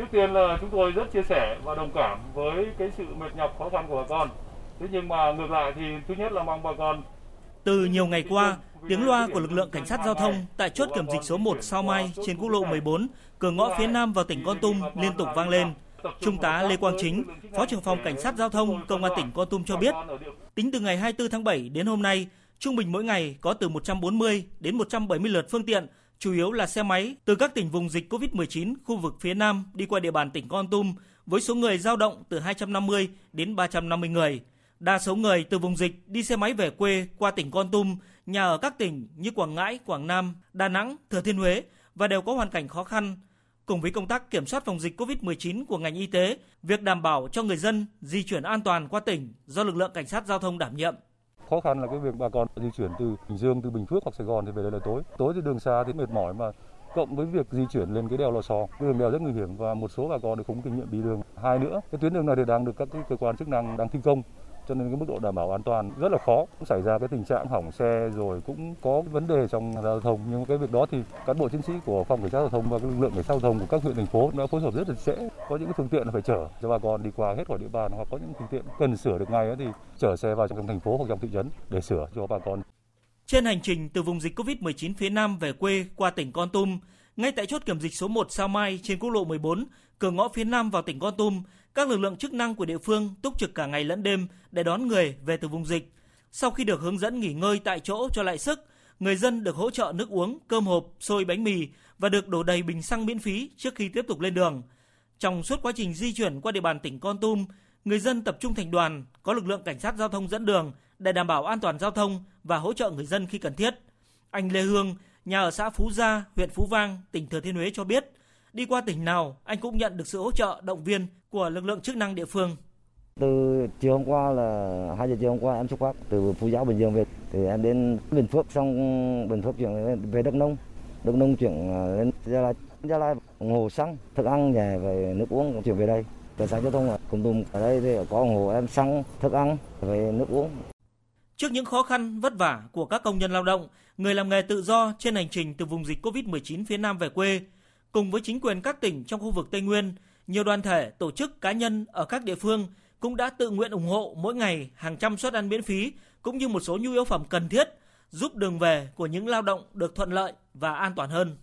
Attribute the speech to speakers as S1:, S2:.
S1: Trước tiên là chúng tôi rất chia sẻ và đồng cảm với cái sự mệt nhọc khó khăn của bà con. Thế nhưng mà ngược lại thì thứ nhất là mong bà con
S2: từ nhiều ngày qua, tiếng loa của lực lượng cảnh sát giao thông tại chốt kiểm dịch số 1 Sao Mai trên quốc lộ 14, cửa ngõ phía nam vào tỉnh Con Tum liên tục vang lên. Trung tá Lê Quang Chính, Phó trưởng phòng Cảnh sát Giao thông Công an tỉnh Con Tum cho biết, tính từ ngày 24 tháng 7 đến hôm nay, trung bình mỗi ngày có từ 140 đến 170 lượt phương tiện, chủ yếu là xe máy từ các tỉnh vùng dịch COVID-19 khu vực phía Nam đi qua địa bàn tỉnh Con Tum với số người giao động từ 250 đến 350 người. Đa số người từ vùng dịch đi xe máy về quê qua tỉnh Con Tum, nhà ở các tỉnh như Quảng Ngãi, Quảng Nam, Đà Nẵng, Thừa Thiên Huế và đều có hoàn cảnh khó khăn. Cùng với công tác kiểm soát phòng dịch COVID-19 của ngành y tế, việc đảm bảo cho người dân di chuyển an toàn qua tỉnh do lực lượng cảnh sát giao thông đảm nhiệm.
S3: Khó khăn là cái việc bà con di chuyển từ Bình Dương, từ Bình Phước hoặc Sài Gòn thì về đây là tối. Tối thì đường xa thì mệt mỏi mà cộng với việc di chuyển lên cái đèo Lò Sò, cái đường đèo rất nguy hiểm và một số bà con thì không kinh nghiệm đi đường. Hai nữa, cái tuyến đường này thì đang được các cái cơ quan chức năng đang thi công cho nên cái mức độ đảm bảo an toàn rất là khó. Cũng xảy ra cái tình trạng hỏng xe rồi cũng có vấn đề trong giao thông. Nhưng cái việc đó thì cán bộ chiến sĩ của phòng cảnh sát giao thông và lực lượng cảnh sát giao thông của các huyện thành phố đã phối hợp rất là sẽ có những cái phương tiện phải chở cho bà con đi qua hết khỏi địa bàn hoặc có những phương tiện cần sửa được ngay thì chở xe vào trong thành phố hoặc trong thị trấn để sửa cho bà con.
S2: Trên hành trình từ vùng dịch Covid-19 phía Nam về quê qua tỉnh Con Tum, ngay tại chốt kiểm dịch số 1 Sao Mai trên quốc lộ 14, cửa ngõ phía Nam vào tỉnh Con Tum, các lực lượng chức năng của địa phương túc trực cả ngày lẫn đêm để đón người về từ vùng dịch. Sau khi được hướng dẫn nghỉ ngơi tại chỗ cho lại sức, người dân được hỗ trợ nước uống, cơm hộp, xôi bánh mì và được đổ đầy bình xăng miễn phí trước khi tiếp tục lên đường. Trong suốt quá trình di chuyển qua địa bàn tỉnh Con Tum, người dân tập trung thành đoàn, có lực lượng cảnh sát giao thông dẫn đường để đảm bảo an toàn giao thông và hỗ trợ người dân khi cần thiết. Anh Lê Hương, nhà ở xã Phú Gia, huyện Phú Vang, tỉnh Thừa Thiên Huế cho biết, đi qua tỉnh nào anh cũng nhận được sự hỗ trợ động viên của lực lượng chức năng địa phương.
S4: Từ chiều hôm qua là 2 giờ chiều hôm qua em xuất phát từ Phú Giáo Bình Dương về thì em đến Bình Phước xong Bình Phước chuyển về Đắk Nông, Đắk Nông chuyển à, lên Gia Lai, Gia Lai ủng hộ xăng, thức ăn nhà về nước uống chuyển về đây. Cảnh sát giao thông cùng tùm ở đây thì có ủng hộ em xăng, thức ăn về nước uống.
S2: Trước những khó khăn vất vả của các công nhân lao động, người làm nghề tự do trên hành trình từ vùng dịch Covid-19 phía Nam về quê, cùng với chính quyền các tỉnh trong khu vực Tây Nguyên, nhiều đoàn thể, tổ chức, cá nhân ở các địa phương cũng đã tự nguyện ủng hộ mỗi ngày hàng trăm suất ăn miễn phí cũng như một số nhu yếu phẩm cần thiết giúp đường về của những lao động được thuận lợi và an toàn hơn.